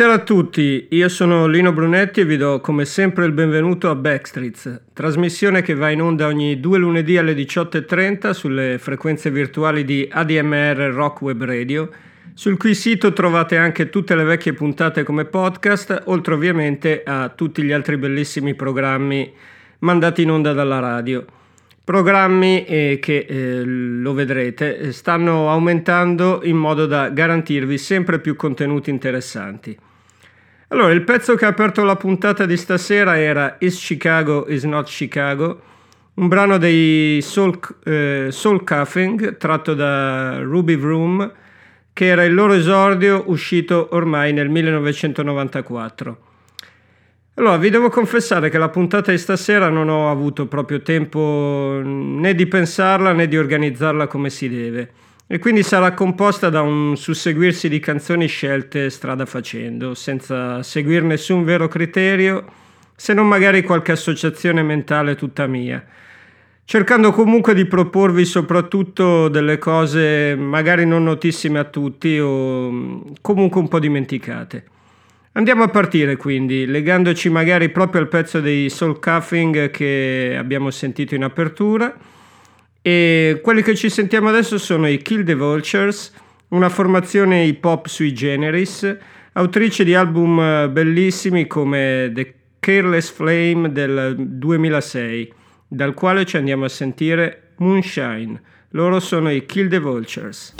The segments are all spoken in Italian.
Buonasera a tutti, io sono Lino Brunetti e vi do come sempre il benvenuto a Backstreets, trasmissione che va in onda ogni due lunedì alle 18.30 sulle frequenze virtuali di ADMR Rock Web Radio, sul cui sito trovate anche tutte le vecchie puntate come podcast, oltre ovviamente a tutti gli altri bellissimi programmi mandati in onda dalla radio. Programmi eh, che, eh, lo vedrete, eh, stanno aumentando in modo da garantirvi sempre più contenuti interessanti. Allora, il pezzo che ha aperto la puntata di stasera era Is Chicago is not Chicago, un brano dei Soul, eh, Soul Cuffing tratto da Ruby Vroom, che era il loro esordio uscito ormai nel 1994. Allora, vi devo confessare che la puntata di stasera non ho avuto proprio tempo né di pensarla né di organizzarla come si deve. E quindi sarà composta da un susseguirsi di canzoni scelte strada facendo, senza seguire nessun vero criterio, se non magari qualche associazione mentale tutta mia. Cercando comunque di proporvi soprattutto delle cose magari non notissime a tutti o comunque un po' dimenticate. Andiamo a partire quindi, legandoci magari proprio al pezzo dei Soul Cuffing che abbiamo sentito in apertura. E quelli che ci sentiamo adesso sono i Kill the Vultures, una formazione hip hop sui generis, autrice di album bellissimi come The Careless Flame del 2006, dal quale ci andiamo a sentire Moonshine. Loro sono i Kill the Vultures.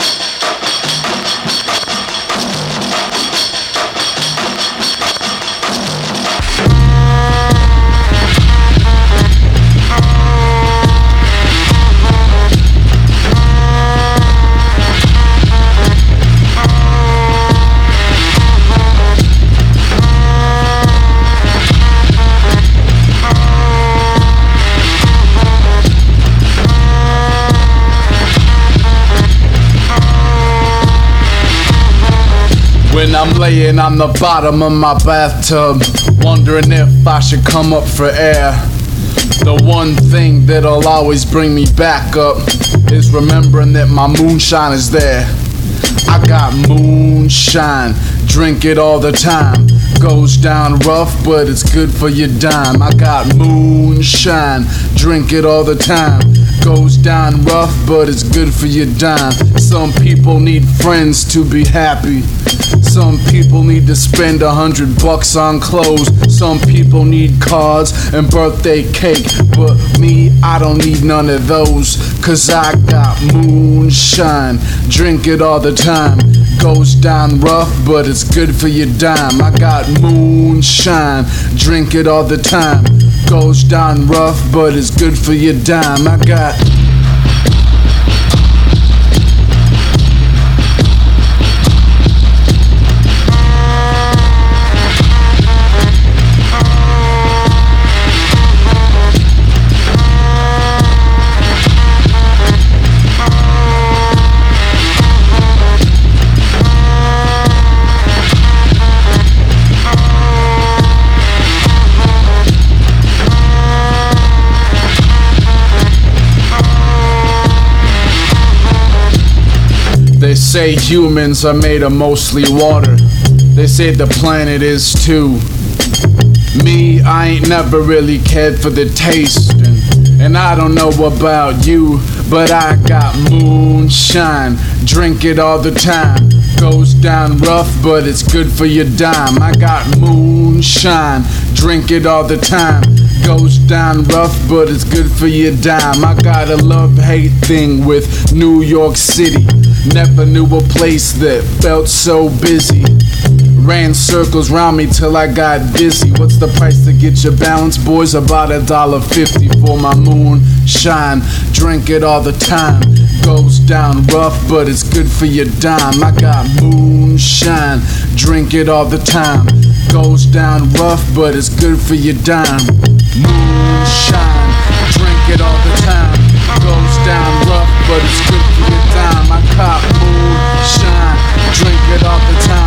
When I'm laying on the bottom of my bathtub, wondering if I should come up for air. The one thing that'll always bring me back up is remembering that my moonshine is there. I got moonshine, drink it all the time. Goes down rough, but it's good for your dime. I got moonshine, drink it all the time. Goes down rough, but it's good for your dime. Some people need friends to be happy. Some people need to spend a hundred bucks on clothes. Some people need cards and birthday cake. But me, I don't need none of those. Cause I got moonshine. Drink it all the time. Goes down rough, but it's good for your dime. I got moonshine. Drink it all the time. Goes down rough, but it's good for your dime. I got say humans are made of mostly water. They say the planet is too. Me, I ain't never really cared for the taste. And, and I don't know about you, but I got moonshine. Drink it all the time. Goes down rough, but it's good for your dime. I got moonshine. Drink it all the time. Goes down rough, but it's good for your dime. I got a love hate thing with New York City. Never knew a place that felt so busy. Ran circles round me till I got dizzy. What's the price to get your balance, boys? About a dollar fifty for my moonshine. Drink it all the time. Goes down rough, but it's good for your dime. I got moonshine. Drink it all the time. Goes down rough, but it's good for your dime. Moonshine. Drink it all the time. Goes down rough, but it's good for your Drink it all the time.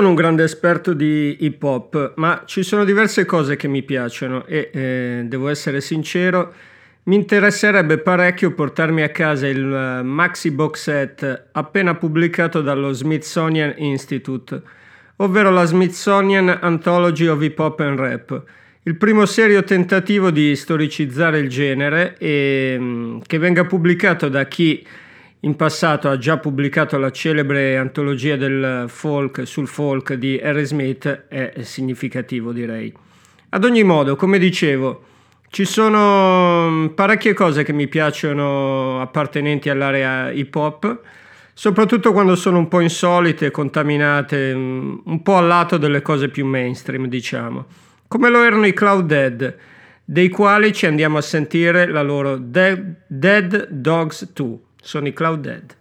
Sono un grande esperto di hip hop, ma ci sono diverse cose che mi piacciono e eh, devo essere sincero, mi interesserebbe parecchio portarmi a casa il eh, maxi box set appena pubblicato dallo Smithsonian Institute, ovvero la Smithsonian Anthology of Hip Hop and Rap, il primo serio tentativo di storicizzare il genere e mm, che venga pubblicato da chi in passato ha già pubblicato la celebre antologia del folk sul folk di Harry Smith è significativo direi. Ad ogni modo, come dicevo, ci sono parecchie cose che mi piacciono appartenenti all'area hip hop, soprattutto quando sono un po' insolite, contaminate, un po' al lato delle cose più mainstream, diciamo. Come lo erano i Cloud Dead, dei quali ci andiamo a sentire la loro Dead, Dead Dogs 2 Sony Cloud Dead.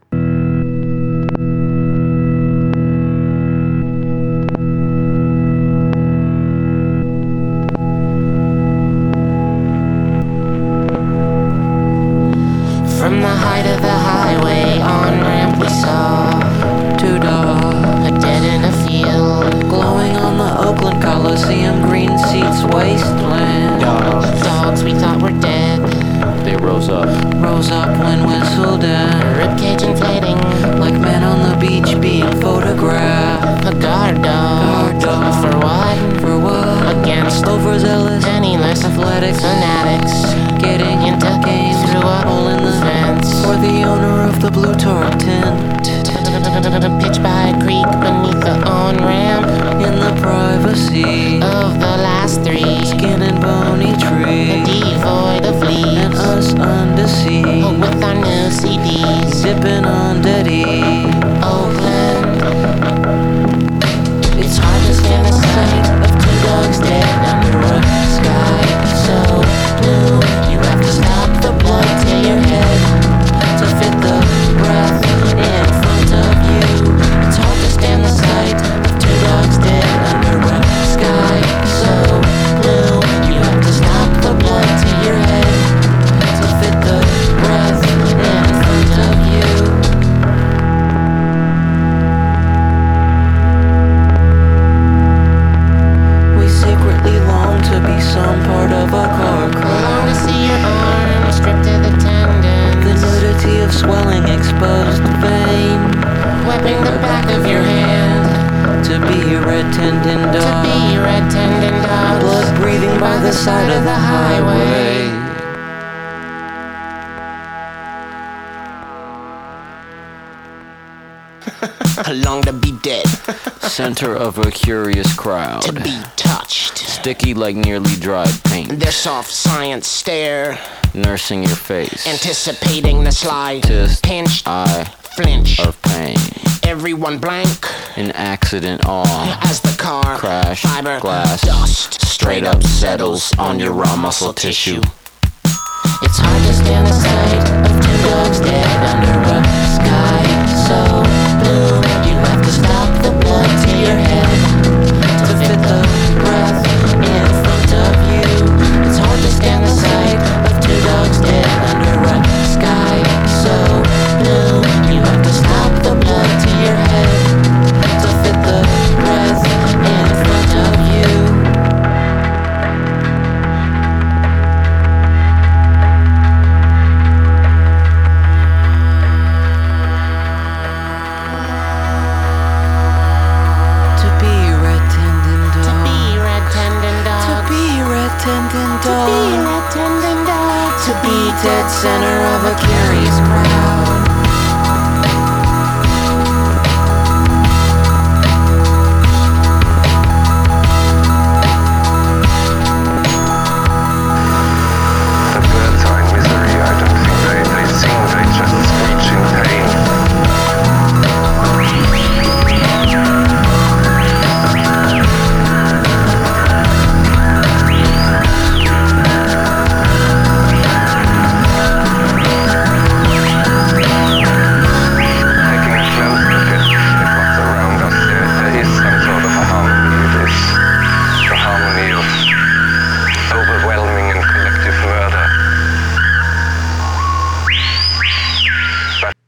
with our new CDs. zipping on your face, anticipating the slide, Just pinched, I flinch of pain. Everyone blank in accident awe as the car crash, fiberglass dust straight up settles on your raw muscle tissue. It's hard to stand the sight of two dogs dead under.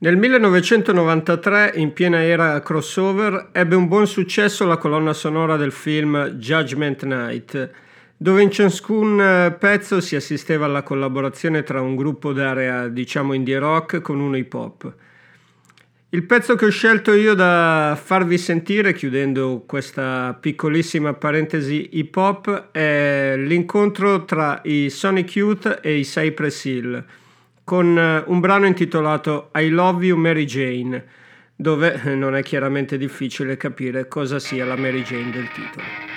Nel 1993, in piena era crossover, ebbe un buon successo la colonna sonora del film Judgment Night, dove in ciascun eh, pezzo si assisteva alla collaborazione tra un gruppo d'area, diciamo indie rock, con uno hip hop. Il pezzo che ho scelto io da farvi sentire, chiudendo questa piccolissima parentesi hip hop, è l'incontro tra i Sonic Youth e i Cypress Hill con eh, un brano intitolato I Love You Mary Jane, dove non è chiaramente difficile capire cosa sia la Mary Jane del titolo.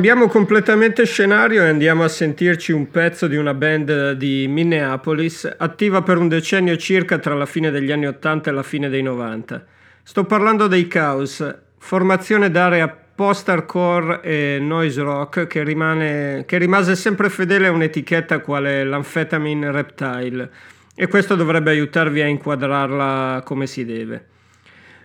Cambiamo completamente scenario e andiamo a sentirci un pezzo di una band di Minneapolis attiva per un decennio circa tra la fine degli anni 80 e la fine dei 90. Sto parlando dei Chaos, formazione d'area post-hardcore e noise rock che, rimane, che rimase sempre fedele a un'etichetta quale l'Amphetamine Reptile e questo dovrebbe aiutarvi a inquadrarla come si deve.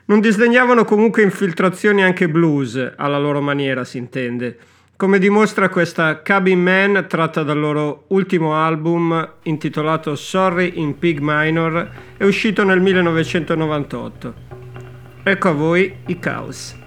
Non disdegnavano comunque infiltrazioni anche blues, alla loro maniera si intende, come dimostra questa Cabin Man tratta dal loro ultimo album intitolato Sorry in Pig Minor e uscito nel 1998. Ecco a voi i Chaos.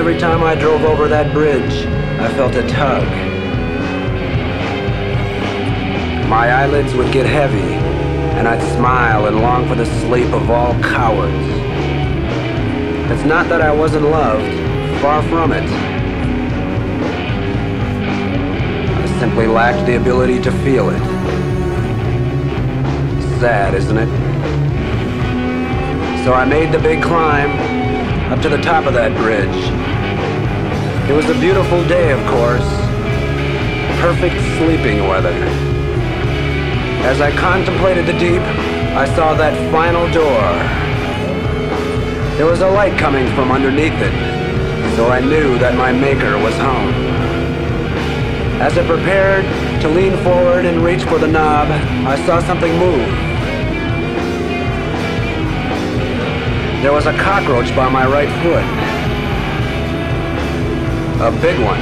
Every time I drove over that bridge, I felt a tug. My eyelids would get heavy, and I'd smile and long for the sleep of all cowards. It's not that I wasn't loved, far from it. I simply lacked the ability to feel it. Sad, isn't it? So I made the big climb up to the top of that bridge. It was a beautiful day, of course. Perfect sleeping weather. As I contemplated the deep, I saw that final door. There was a light coming from underneath it, so I knew that my maker was home. As I prepared to lean forward and reach for the knob, I saw something move. There was a cockroach by my right foot. A big one.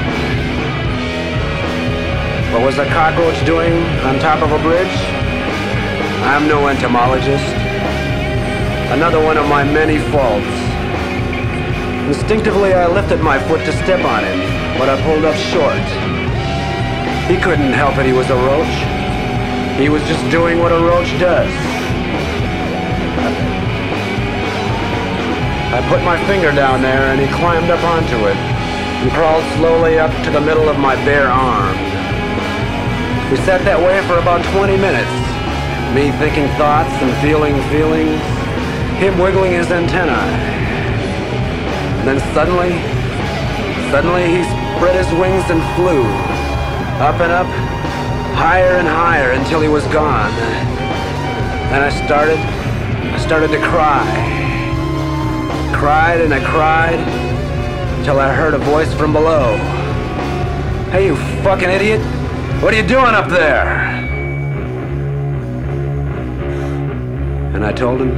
What was a cockroach doing on top of a bridge? I'm no entomologist. Another one of my many faults. Instinctively, I lifted my foot to step on him, but I pulled up short. He couldn't help it, he was a roach. He was just doing what a roach does. I put my finger down there and he climbed up onto it and crawled slowly up to the middle of my bare arm. We sat that way for about 20 minutes, me thinking thoughts and feeling feelings, him wiggling his antennae. And then suddenly, suddenly he spread his wings and flew, up and up, higher and higher until he was gone. Then I started, I started to cry. Cried and I cried until I heard a voice from below. Hey, you fucking idiot! What are you doing up there? And I told him,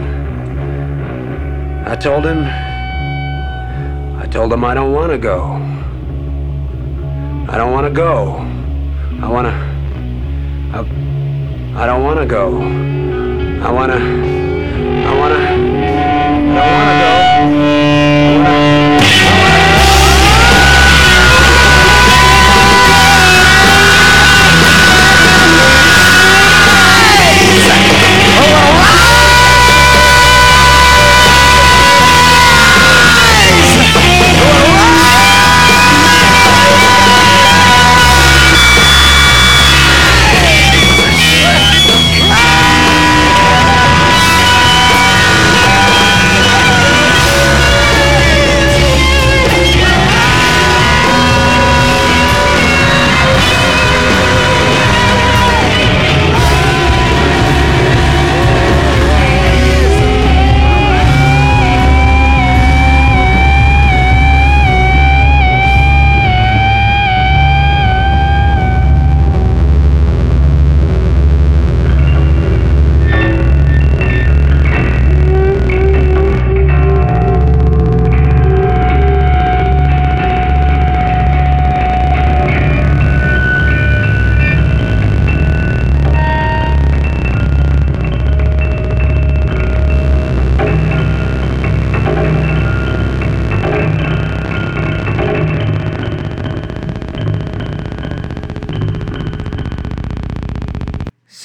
I told him, I told him I don't want to go. I don't want to go. I want to, I, I don't want to go. I want to, I want to, I don't want to go.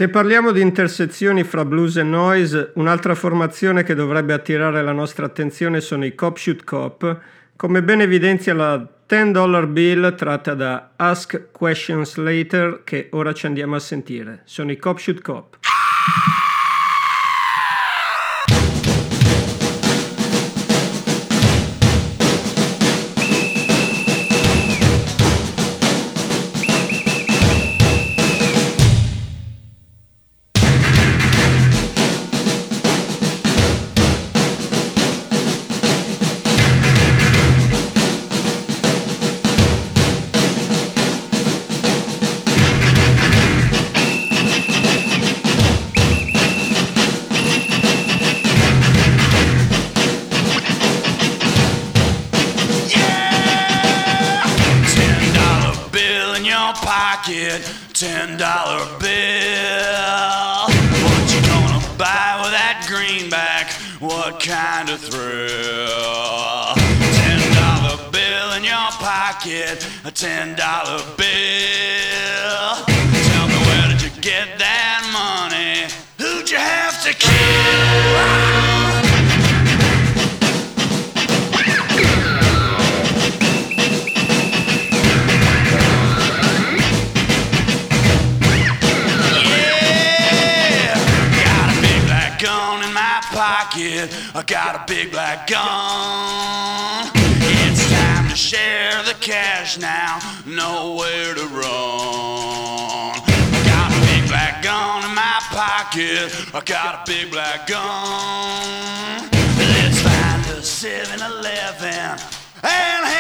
Se parliamo di intersezioni fra blues e noise, un'altra formazione che dovrebbe attirare la nostra attenzione sono i Cop Shoot Cop, come ben evidenzia la 10 dollar bill tratta da Ask Questions Later che ora ci andiamo a sentire. Sono i Cop Shoot Cop. Ten dollar bill in your pocket, a ten dollar bill. Got a big black gun. It's time to share the cash now. Nowhere to run. Got a big black gun in my pocket. I got a big black gun. Let's find a 7-Eleven and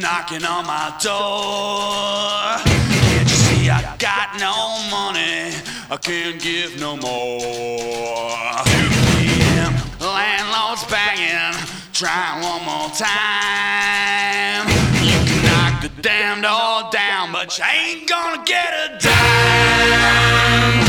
knocking on my door. Can't you see I got no money? I can't give no more. 2 p.m. Landlord's banging. Try one more time. You can knock the damn door down, but you ain't gonna get a dime.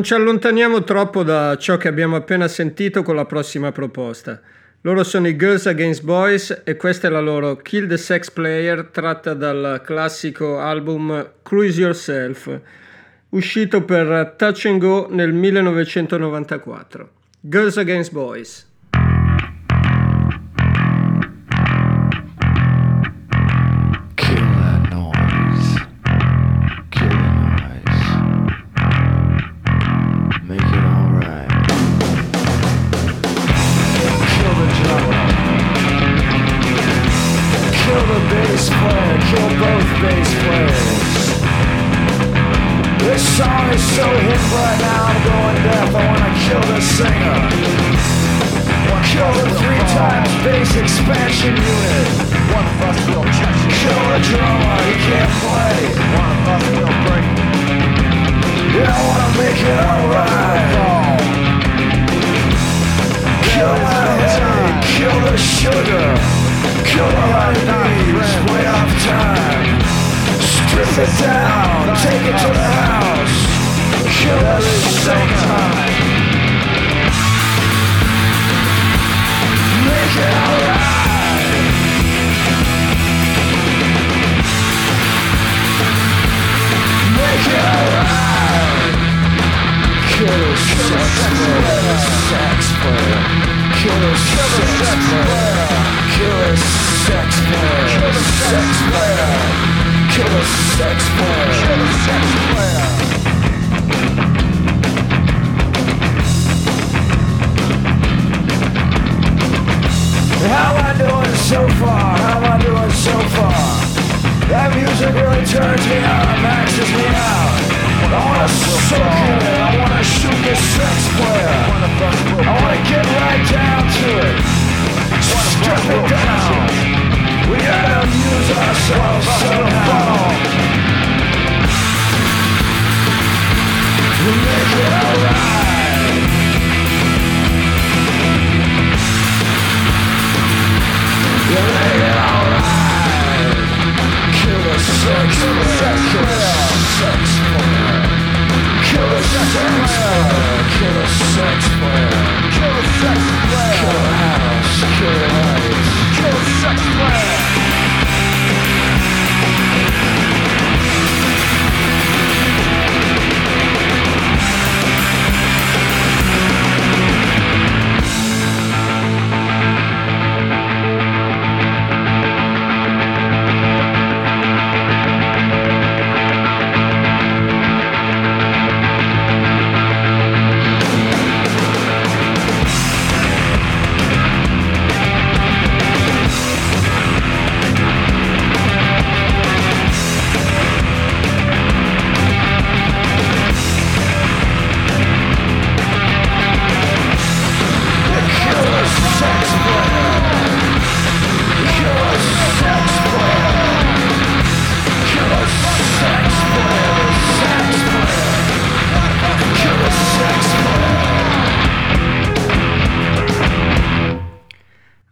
Non ci allontaniamo troppo da ciò che abbiamo appena sentito con la prossima proposta. Loro sono i Girls Against Boys e questa è la loro Kill the Sex Player tratta dal classico album Cruise Yourself, uscito per Touch and Go nel 1994. Girls Against Boys.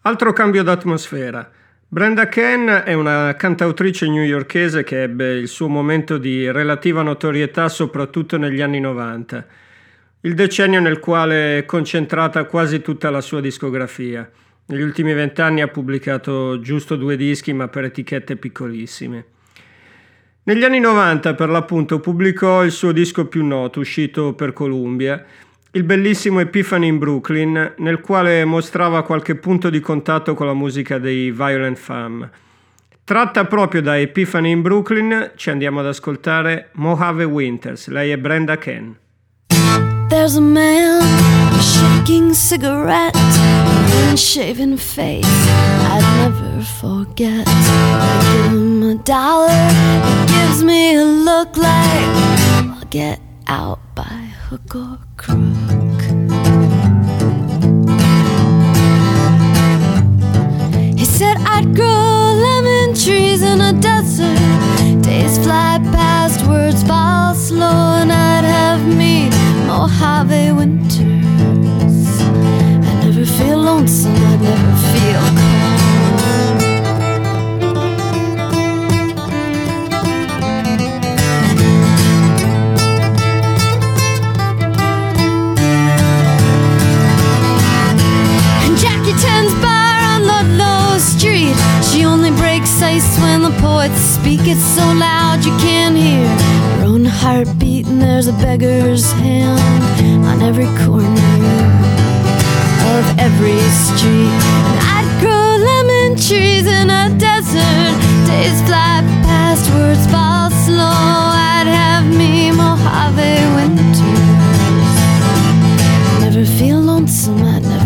Altro cambio d'atmosfera. Brenda Ken è una cantautrice newyorkese che ebbe il suo momento di relativa notorietà soprattutto negli anni 90, il decennio nel quale è concentrata quasi tutta la sua discografia. Negli ultimi vent'anni ha pubblicato giusto due dischi ma per etichette piccolissime. Negli anni 90 per l'appunto pubblicò il suo disco più noto uscito per Columbia il bellissimo Epiphany in Brooklyn, nel quale mostrava qualche punto di contatto con la musica dei Violent Femmes. Tratta proprio da Epiphany in Brooklyn, ci andiamo ad ascoltare Mojave Winters, lei è Brenda Ken. There's a man, a shaking cigarette, an unshaven face I'd never forget. I give him a dollar, he gives me a look like I'll get out by hook or crook. He said I'd grow lemon trees in a desert. Days fly past, words fall slow, and I'd have me Mojave winters. I never feel lonesome, I never feel And breaks when the poets speak. It's so loud you can't hear her own heartbeat. And there's a beggar's hand on every corner of every street. And I'd grow lemon trees in a desert. Days fly past, words fall slow. I'd have me Mojave winters. Never feel lonesome, I'd never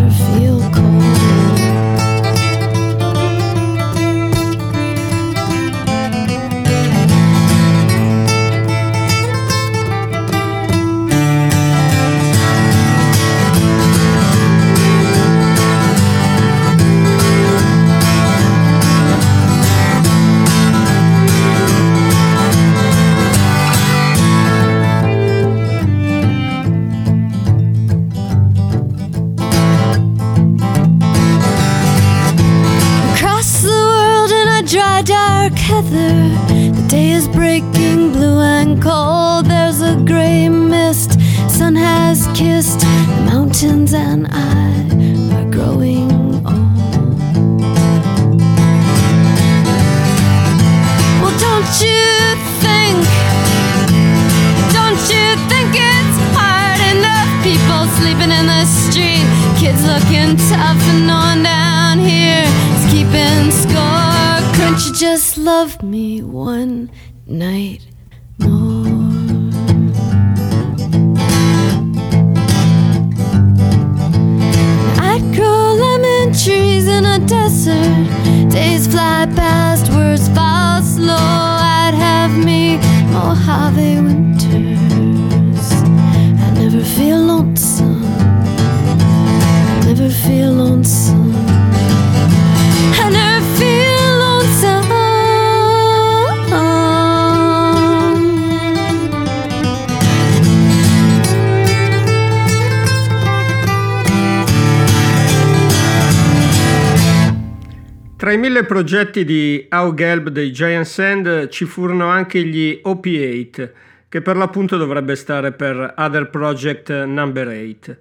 progetti di Au Gelb dei Giant Sand ci furono anche gli OP8, che per l'appunto dovrebbe stare per Other Project Number 8.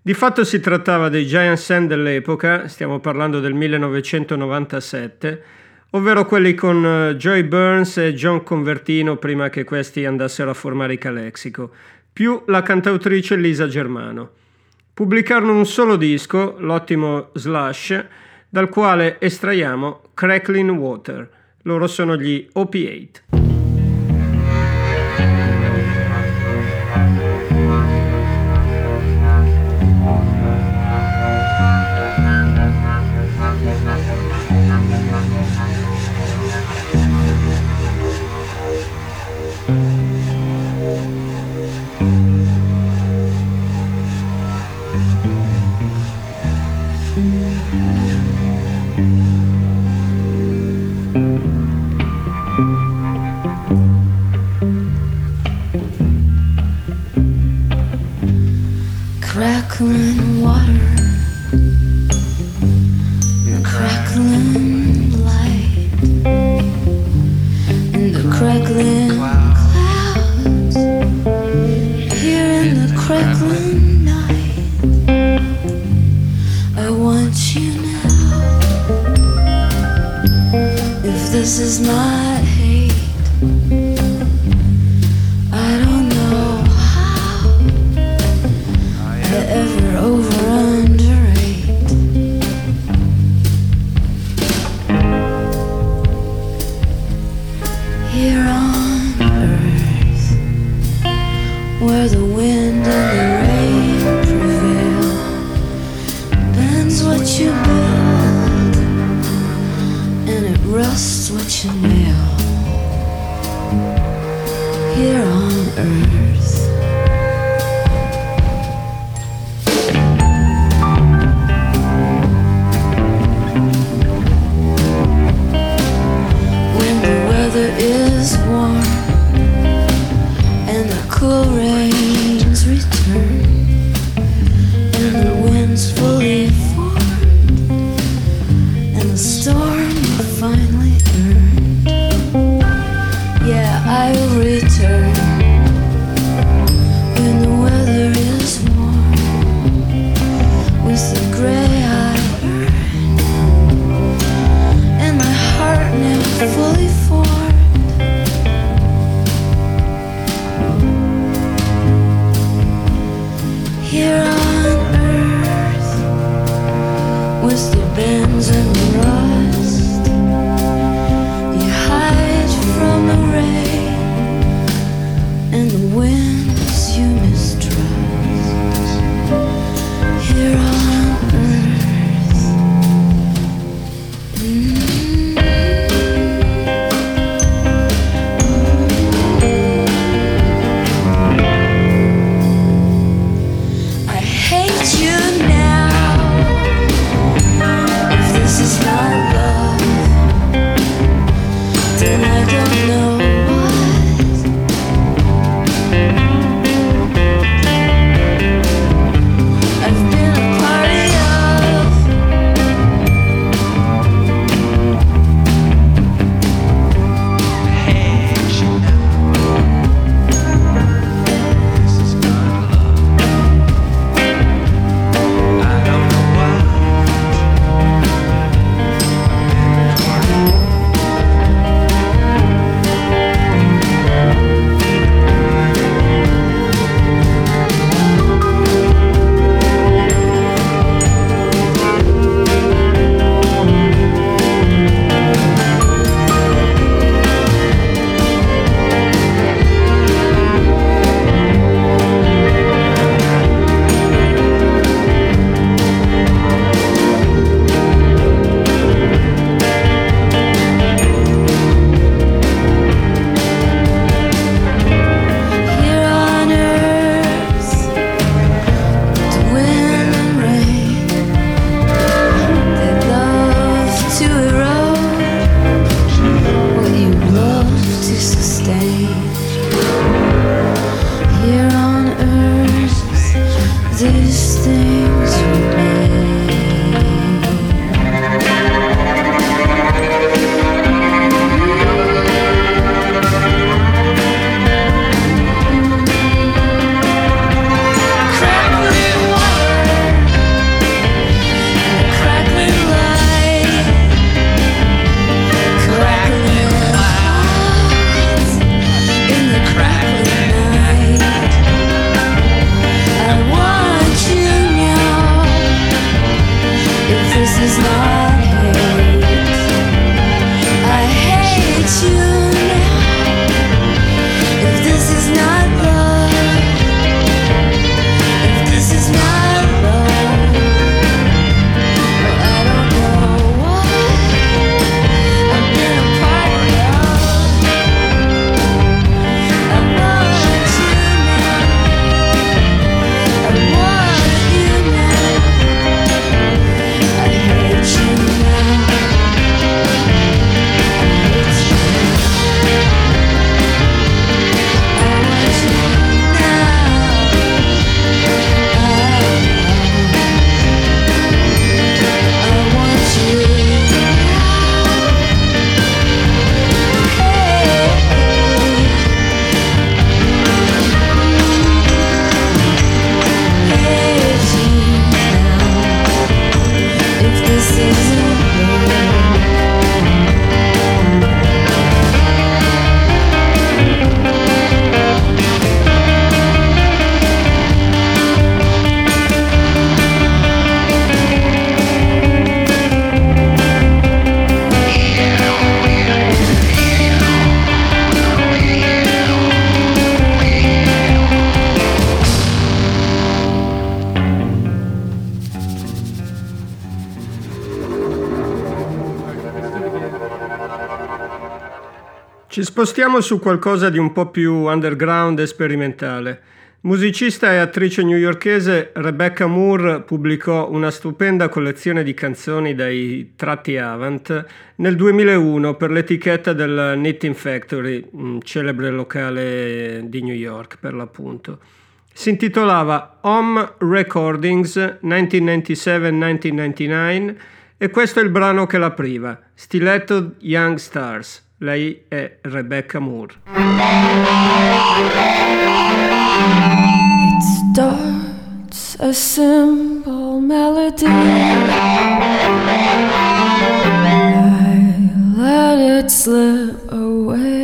Di fatto si trattava dei Giant Sand dell'epoca, stiamo parlando del 1997, ovvero quelli con eh, Joy Burns e John Convertino prima che questi andassero a formare i Calexico, più la cantautrice Lisa Germano. Pubblicarono un solo disco, l'ottimo Slash, dal quale estraiamo Crackling Water. Loro sono gli OP8. Crackling water, crackling light, and the crackling clouds. Here in the crackling night, I want you now. If this is not Spostiamo su qualcosa di un po' più underground e sperimentale. Musicista e attrice newyorkese Rebecca Moore pubblicò una stupenda collezione di canzoni dai tratti Avant nel 2001 per l'etichetta del Knitting Factory, un celebre locale di New York per l'appunto. Si intitolava Home Recordings 1997-1999 e questo è il brano che l'apriva, Stiletto Young Stars. Lei è Rebecca Moore. It starts a simple melody. I let it slip away.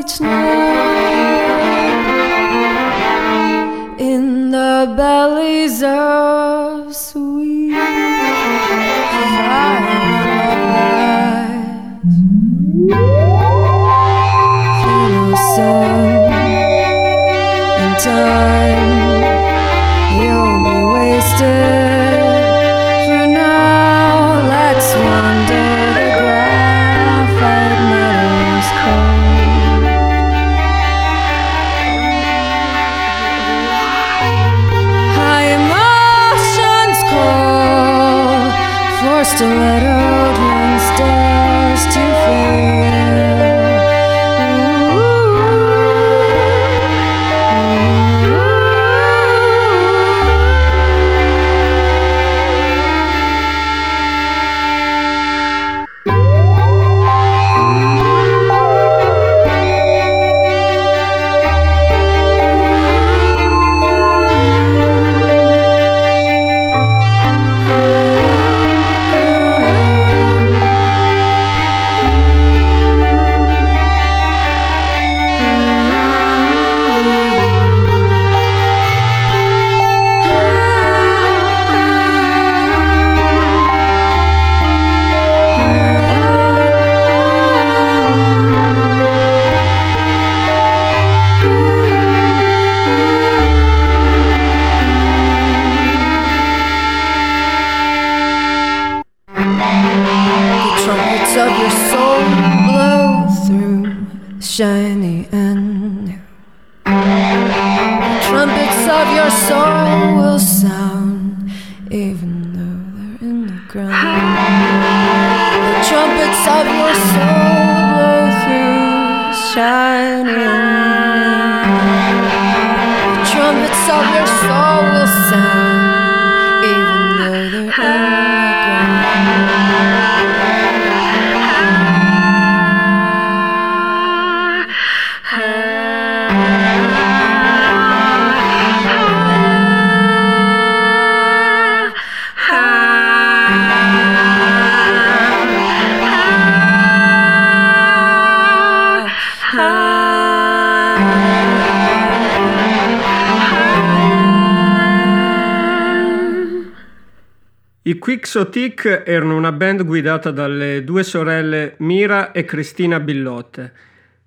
Each night in the bellies of I Quixotic erano una band guidata dalle due sorelle Mira e Cristina Billotte.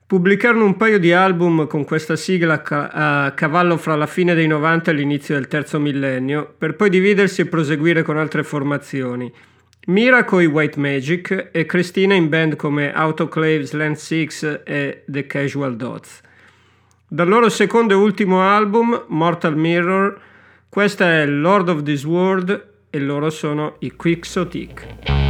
Pubblicarono un paio di album con questa sigla a cavallo fra la fine dei 90 e l'inizio del terzo millennio, per poi dividersi e proseguire con altre formazioni. Mira coi White Magic e Cristina in band come Autoclaves, Land Six e The Casual Dots. Dal loro secondo e ultimo album, Mortal Mirror, questa è Lord of this World e loro sono i Quixotic.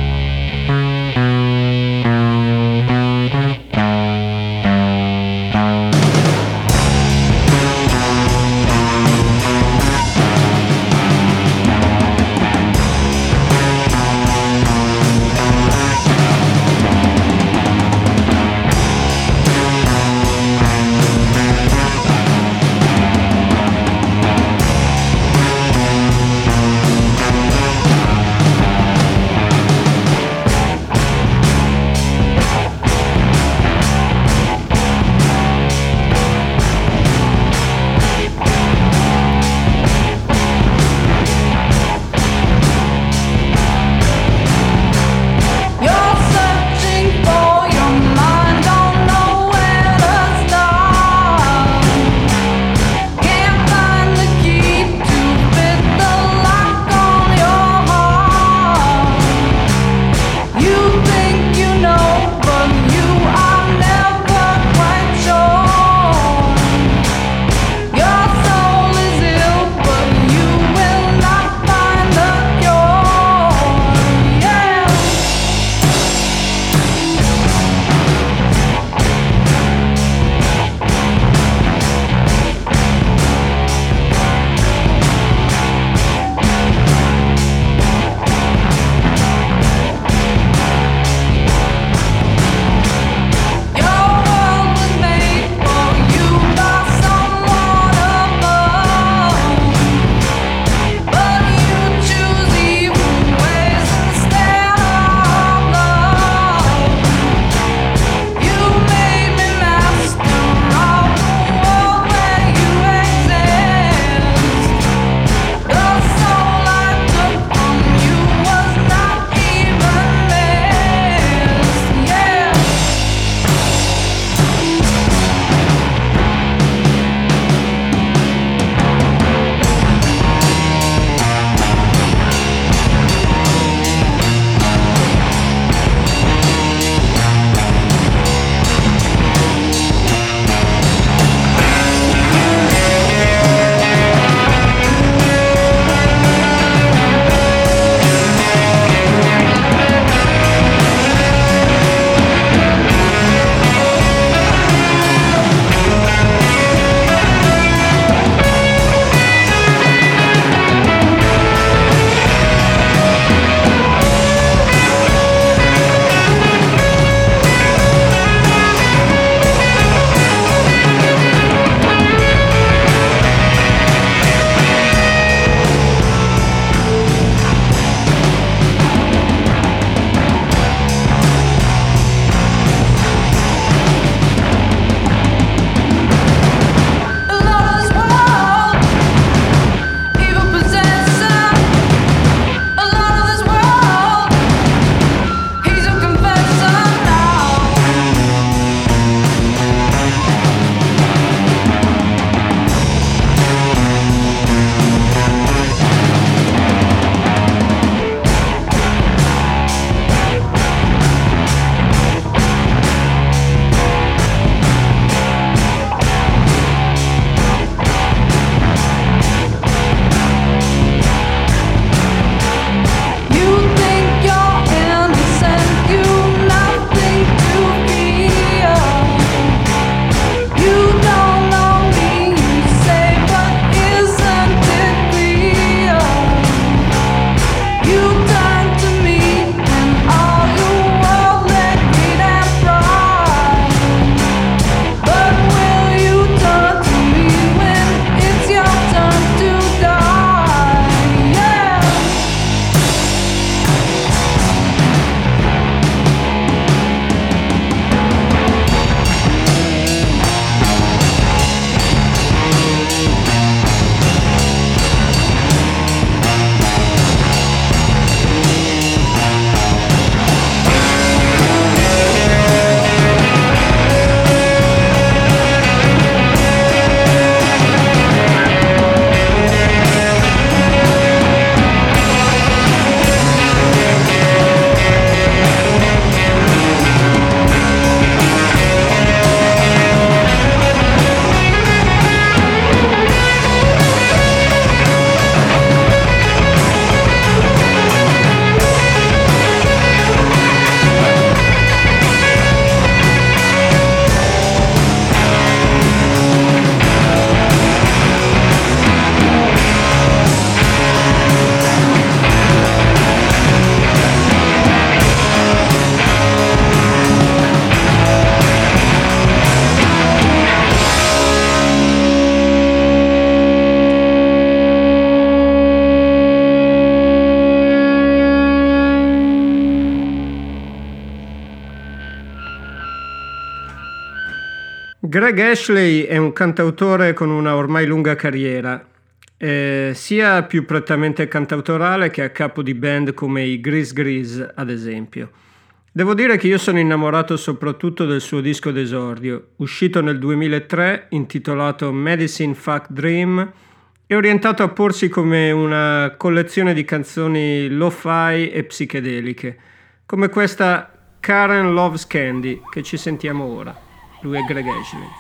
Greg Ashley è un cantautore con una ormai lunga carriera, eh, sia più prettamente cantautorale che a capo di band come i Grease Grease, ad esempio. Devo dire che io sono innamorato soprattutto del suo disco d'esordio, uscito nel 2003, intitolato Medicine Fuck Dream, e orientato a porsi come una collezione di canzoni lo-fi e psichedeliche, come questa Karen Loves Candy che ci sentiamo ora. నువ్వు ఎక్కడ గేసినవి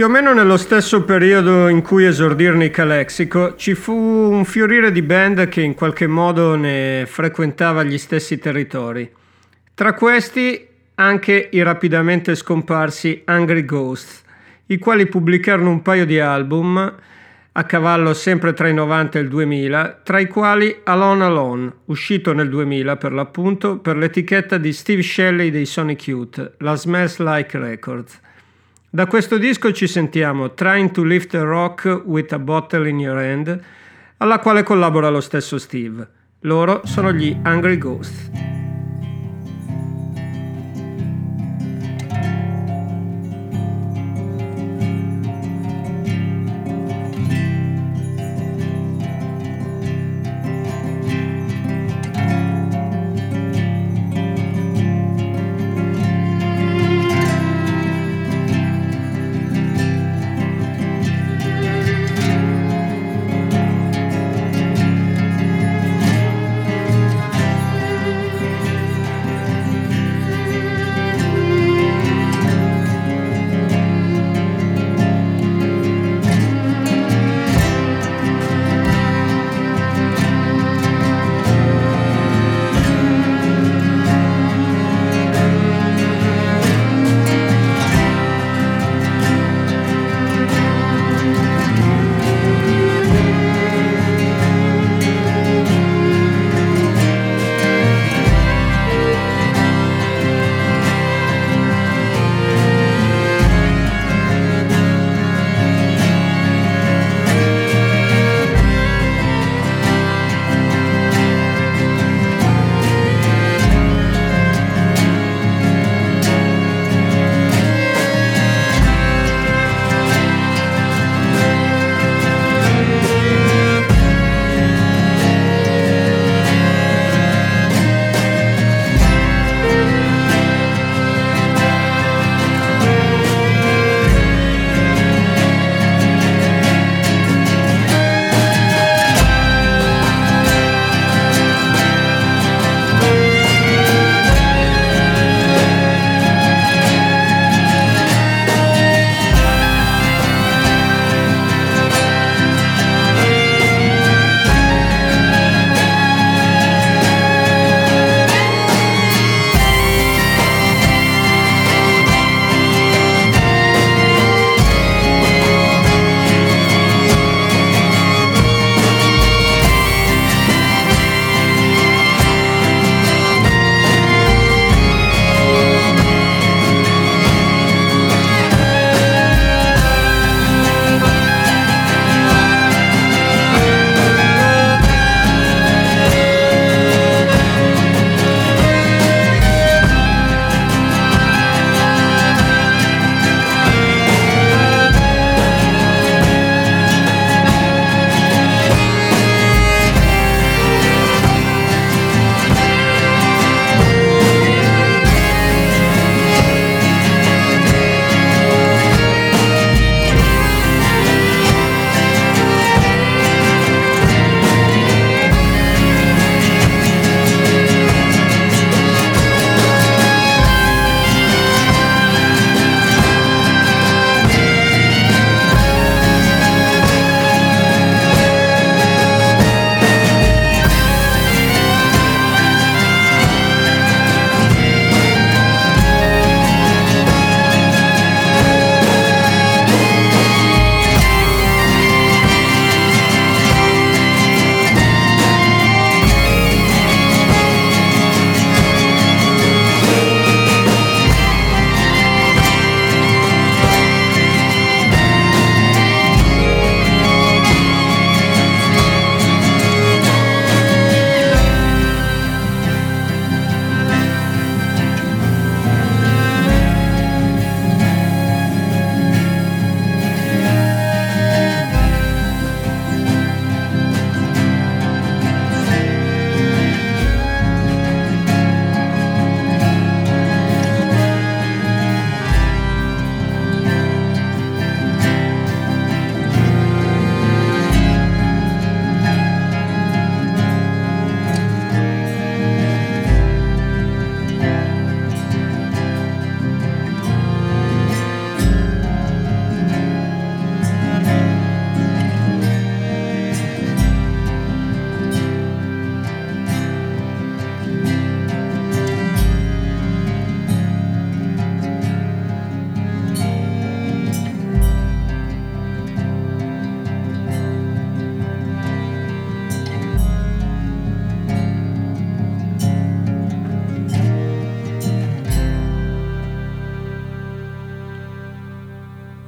Più o meno nello stesso periodo in cui esordirono i Calexico, ci fu un fiorire di band che in qualche modo ne frequentava gli stessi territori. Tra questi anche i rapidamente scomparsi Angry Ghosts, i quali pubblicarono un paio di album a cavallo sempre tra i 90 e il 2000, tra i quali Alone Alone, uscito nel 2000 per l'appunto per l'etichetta di Steve Shelley dei Sonic Youth, la Smells Like Records. Da questo disco ci sentiamo Trying to Lift a Rock with a Bottle in Your Hand, alla quale collabora lo stesso Steve. Loro sono gli Angry Ghosts.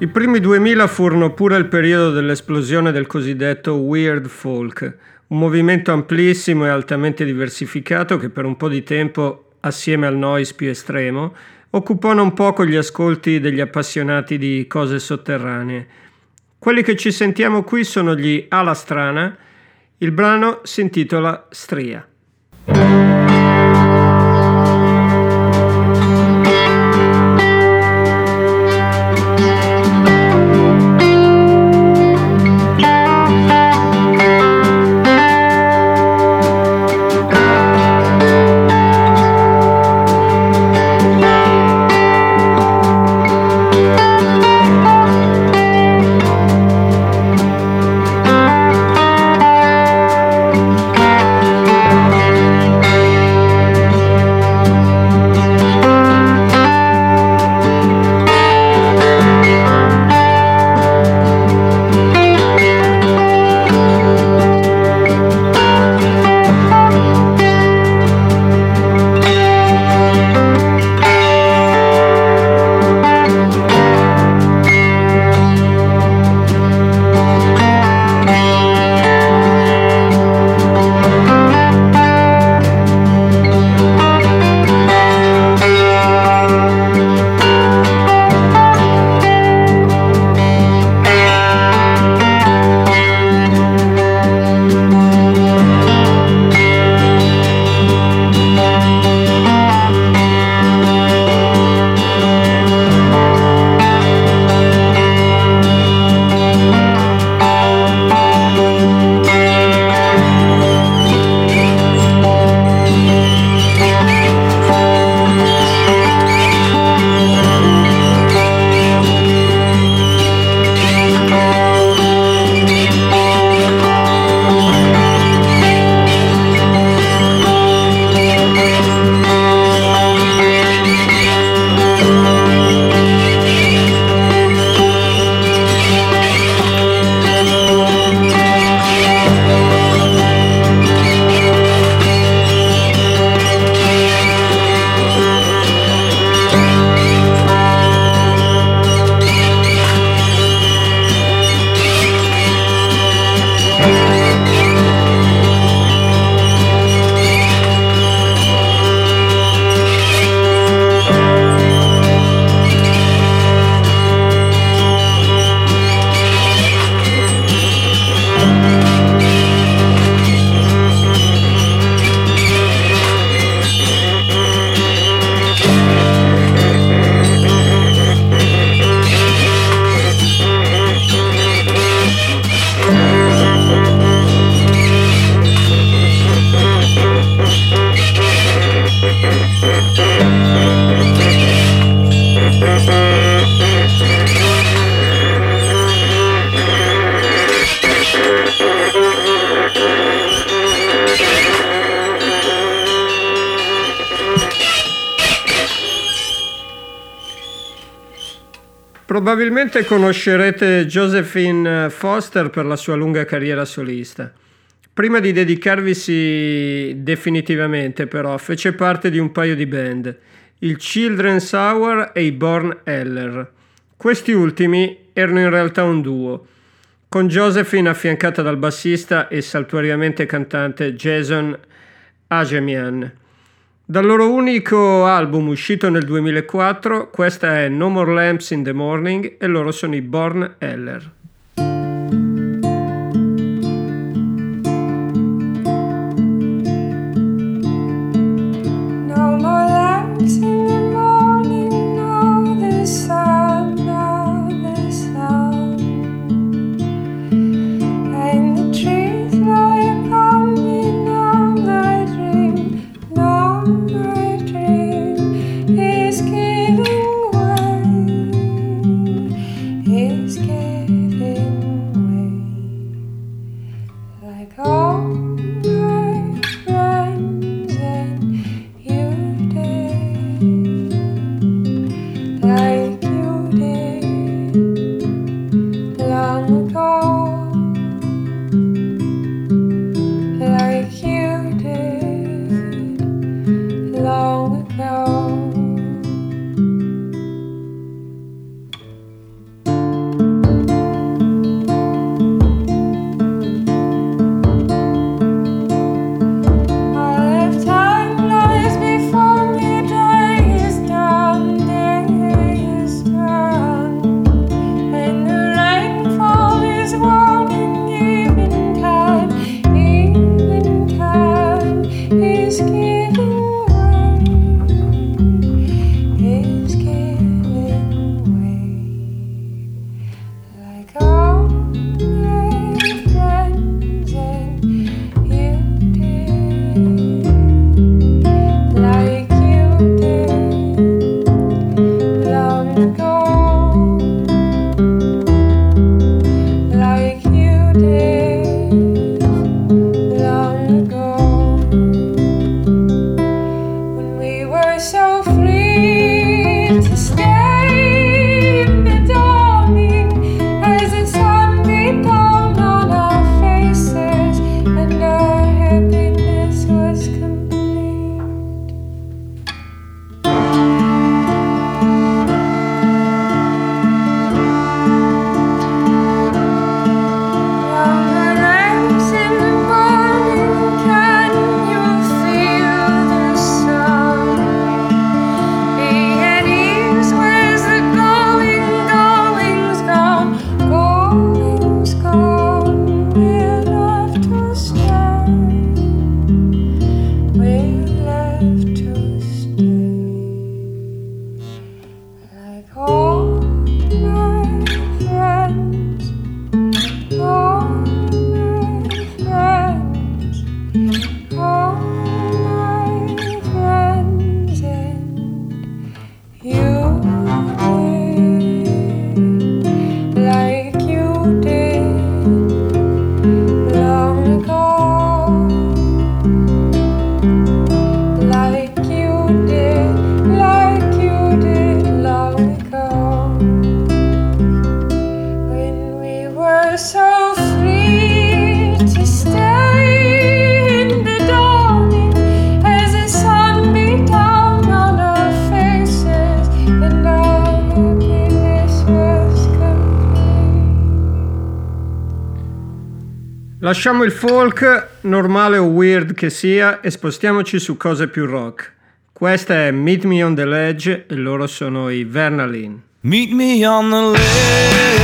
I primi 2000 furono pure il periodo dell'esplosione del cosiddetto weird folk, un movimento amplissimo e altamente diversificato che per un po' di tempo, assieme al noise più estremo, occupò non poco gli ascolti degli appassionati di cose sotterranee. Quelli che ci sentiamo qui sono gli Ala Strana, il brano si intitola Stria. Probabilmente conoscerete Josephine Foster per la sua lunga carriera solista. Prima di dedicarvisi definitivamente, però, fece parte di un paio di band, il Children's Hour e i Born Heller. Questi ultimi erano in realtà un duo, con Josephine affiancata dal bassista e saltuariamente cantante Jason Agemian. Dal loro unico album uscito nel 2004, questa è No More Lamps in the Morning e loro sono i Born Heller. Lasciamo il folk, normale o weird che sia, e spostiamoci su cose più rock. Questa è Meet Me on the Ledge e loro sono i Vernalin. Meet me on the ledge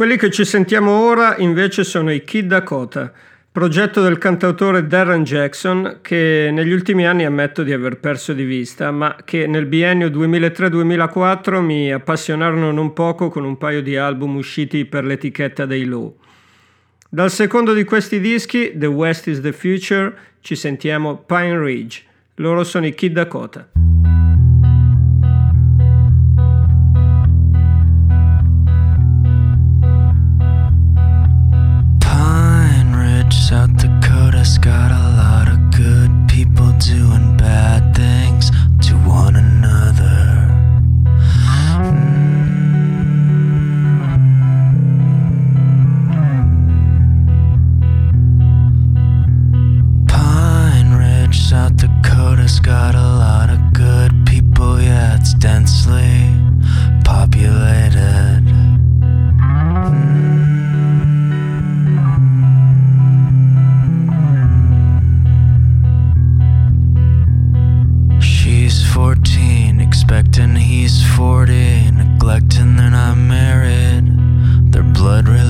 Quelli che ci sentiamo ora invece sono i Kid Dakota, progetto del cantautore Darren Jackson che negli ultimi anni ammetto di aver perso di vista, ma che nel biennio 2003-2004 mi appassionarono non poco con un paio di album usciti per l'etichetta dei Low. Dal secondo di questi dischi, The West is the Future, ci sentiamo Pine Ridge. Loro sono i Kid Dakota. I'd really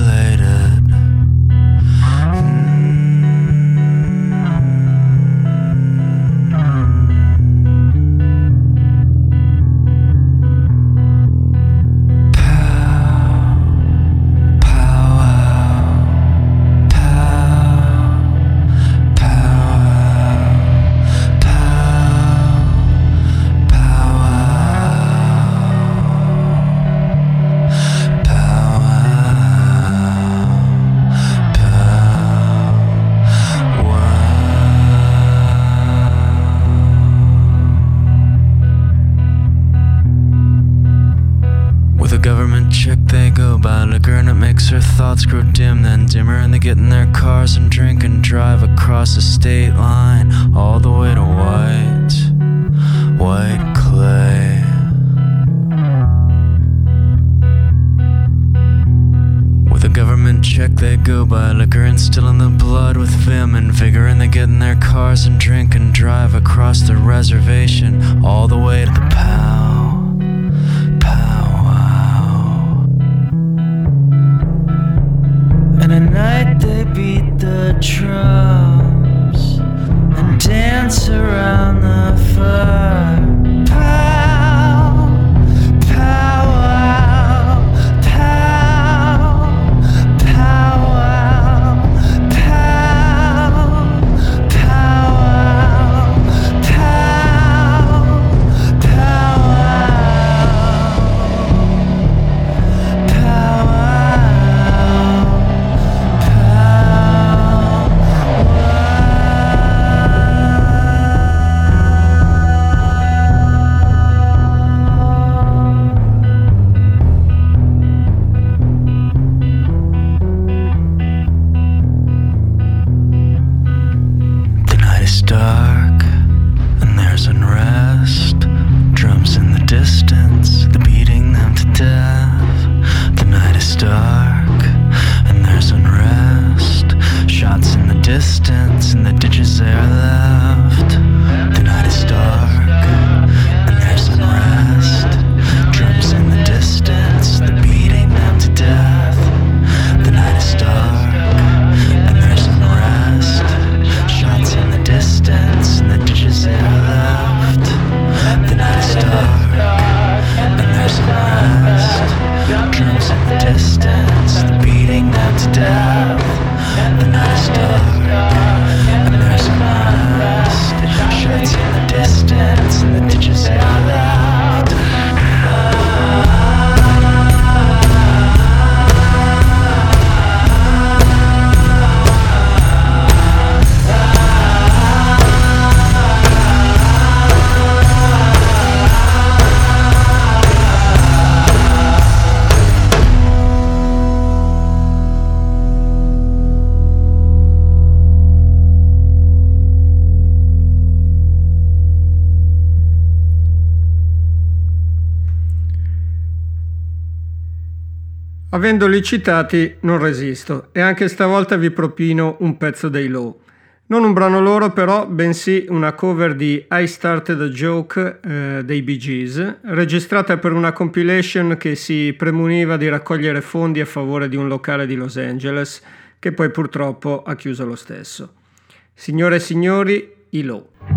Avendoli citati non resisto e anche stavolta vi propino un pezzo dei Low. Non un brano loro però, bensì una cover di I Started a Joke eh, dei Bee Gees, registrata per una compilation che si premuniva di raccogliere fondi a favore di un locale di Los Angeles, che poi purtroppo ha chiuso lo stesso. Signore e signori, i Low.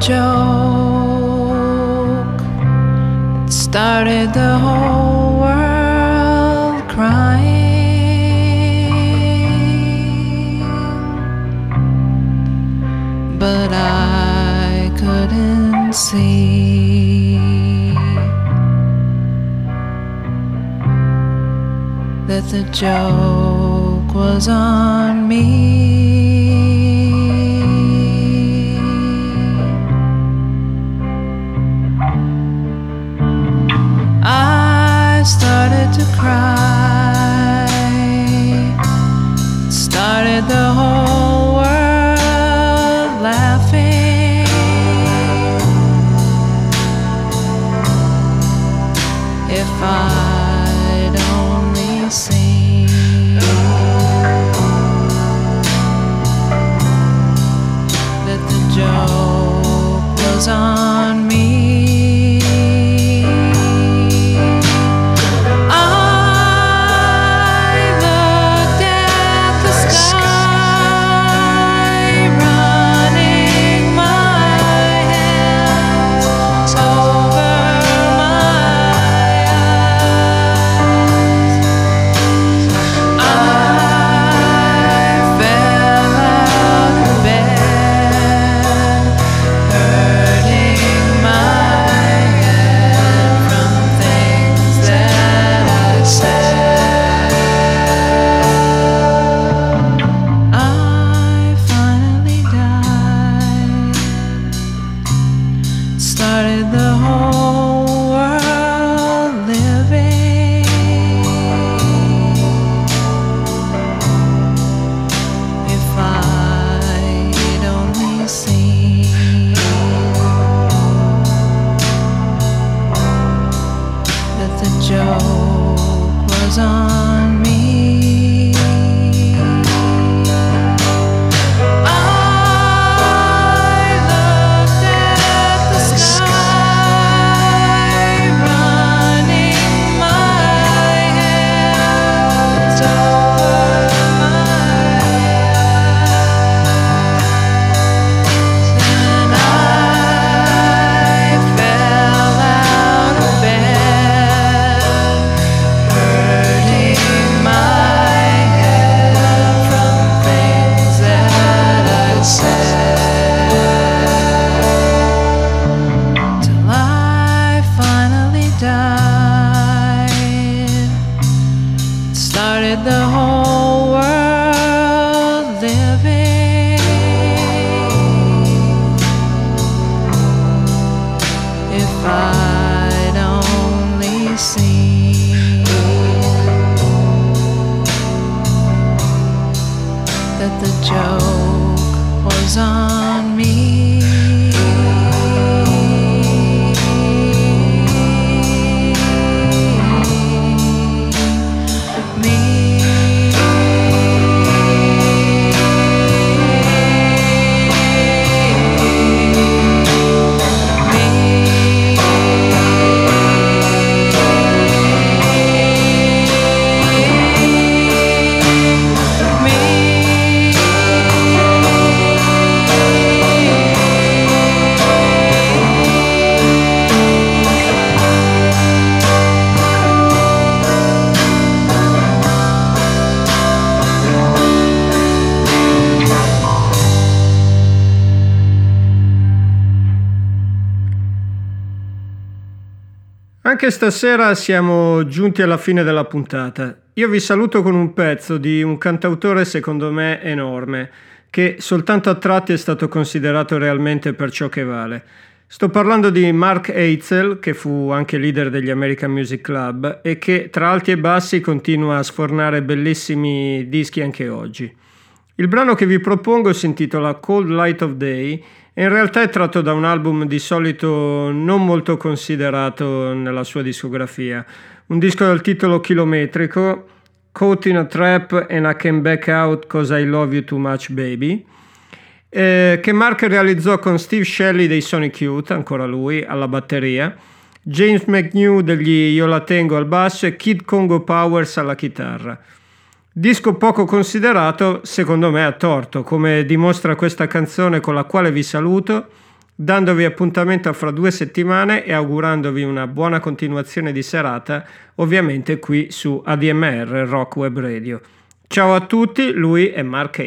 Joke. It started the whole world crying. But I couldn't see that the joke was on me. the heart. Anche stasera siamo giunti alla fine della puntata. Io vi saluto con un pezzo di un cantautore secondo me enorme, che soltanto a tratti è stato considerato realmente per ciò che vale. Sto parlando di Mark Eitzel, che fu anche leader degli American Music Club e che tra alti e bassi continua a sfornare bellissimi dischi anche oggi. Il brano che vi propongo si intitola Cold Light of Day in realtà è tratto da un album di solito non molto considerato nella sua discografia, un disco dal titolo chilometrico, Caught in a Trap and I Came Back Out Cause I Love You Too Much Baby, eh, che Mark realizzò con Steve Shelley dei Sonic Youth, ancora lui, alla batteria, James McNew degli Io La Tengo al basso e Kid Congo Powers alla chitarra. Disco poco considerato, secondo me a torto, come dimostra questa canzone con la quale vi saluto, dandovi appuntamento fra due settimane e augurandovi una buona continuazione di serata, ovviamente qui su ADMR Rock Web Radio. Ciao a tutti, lui è Mark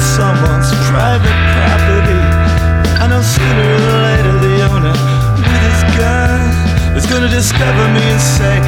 someone's private property. I know sooner or later the owner with his is gonna discover me and say,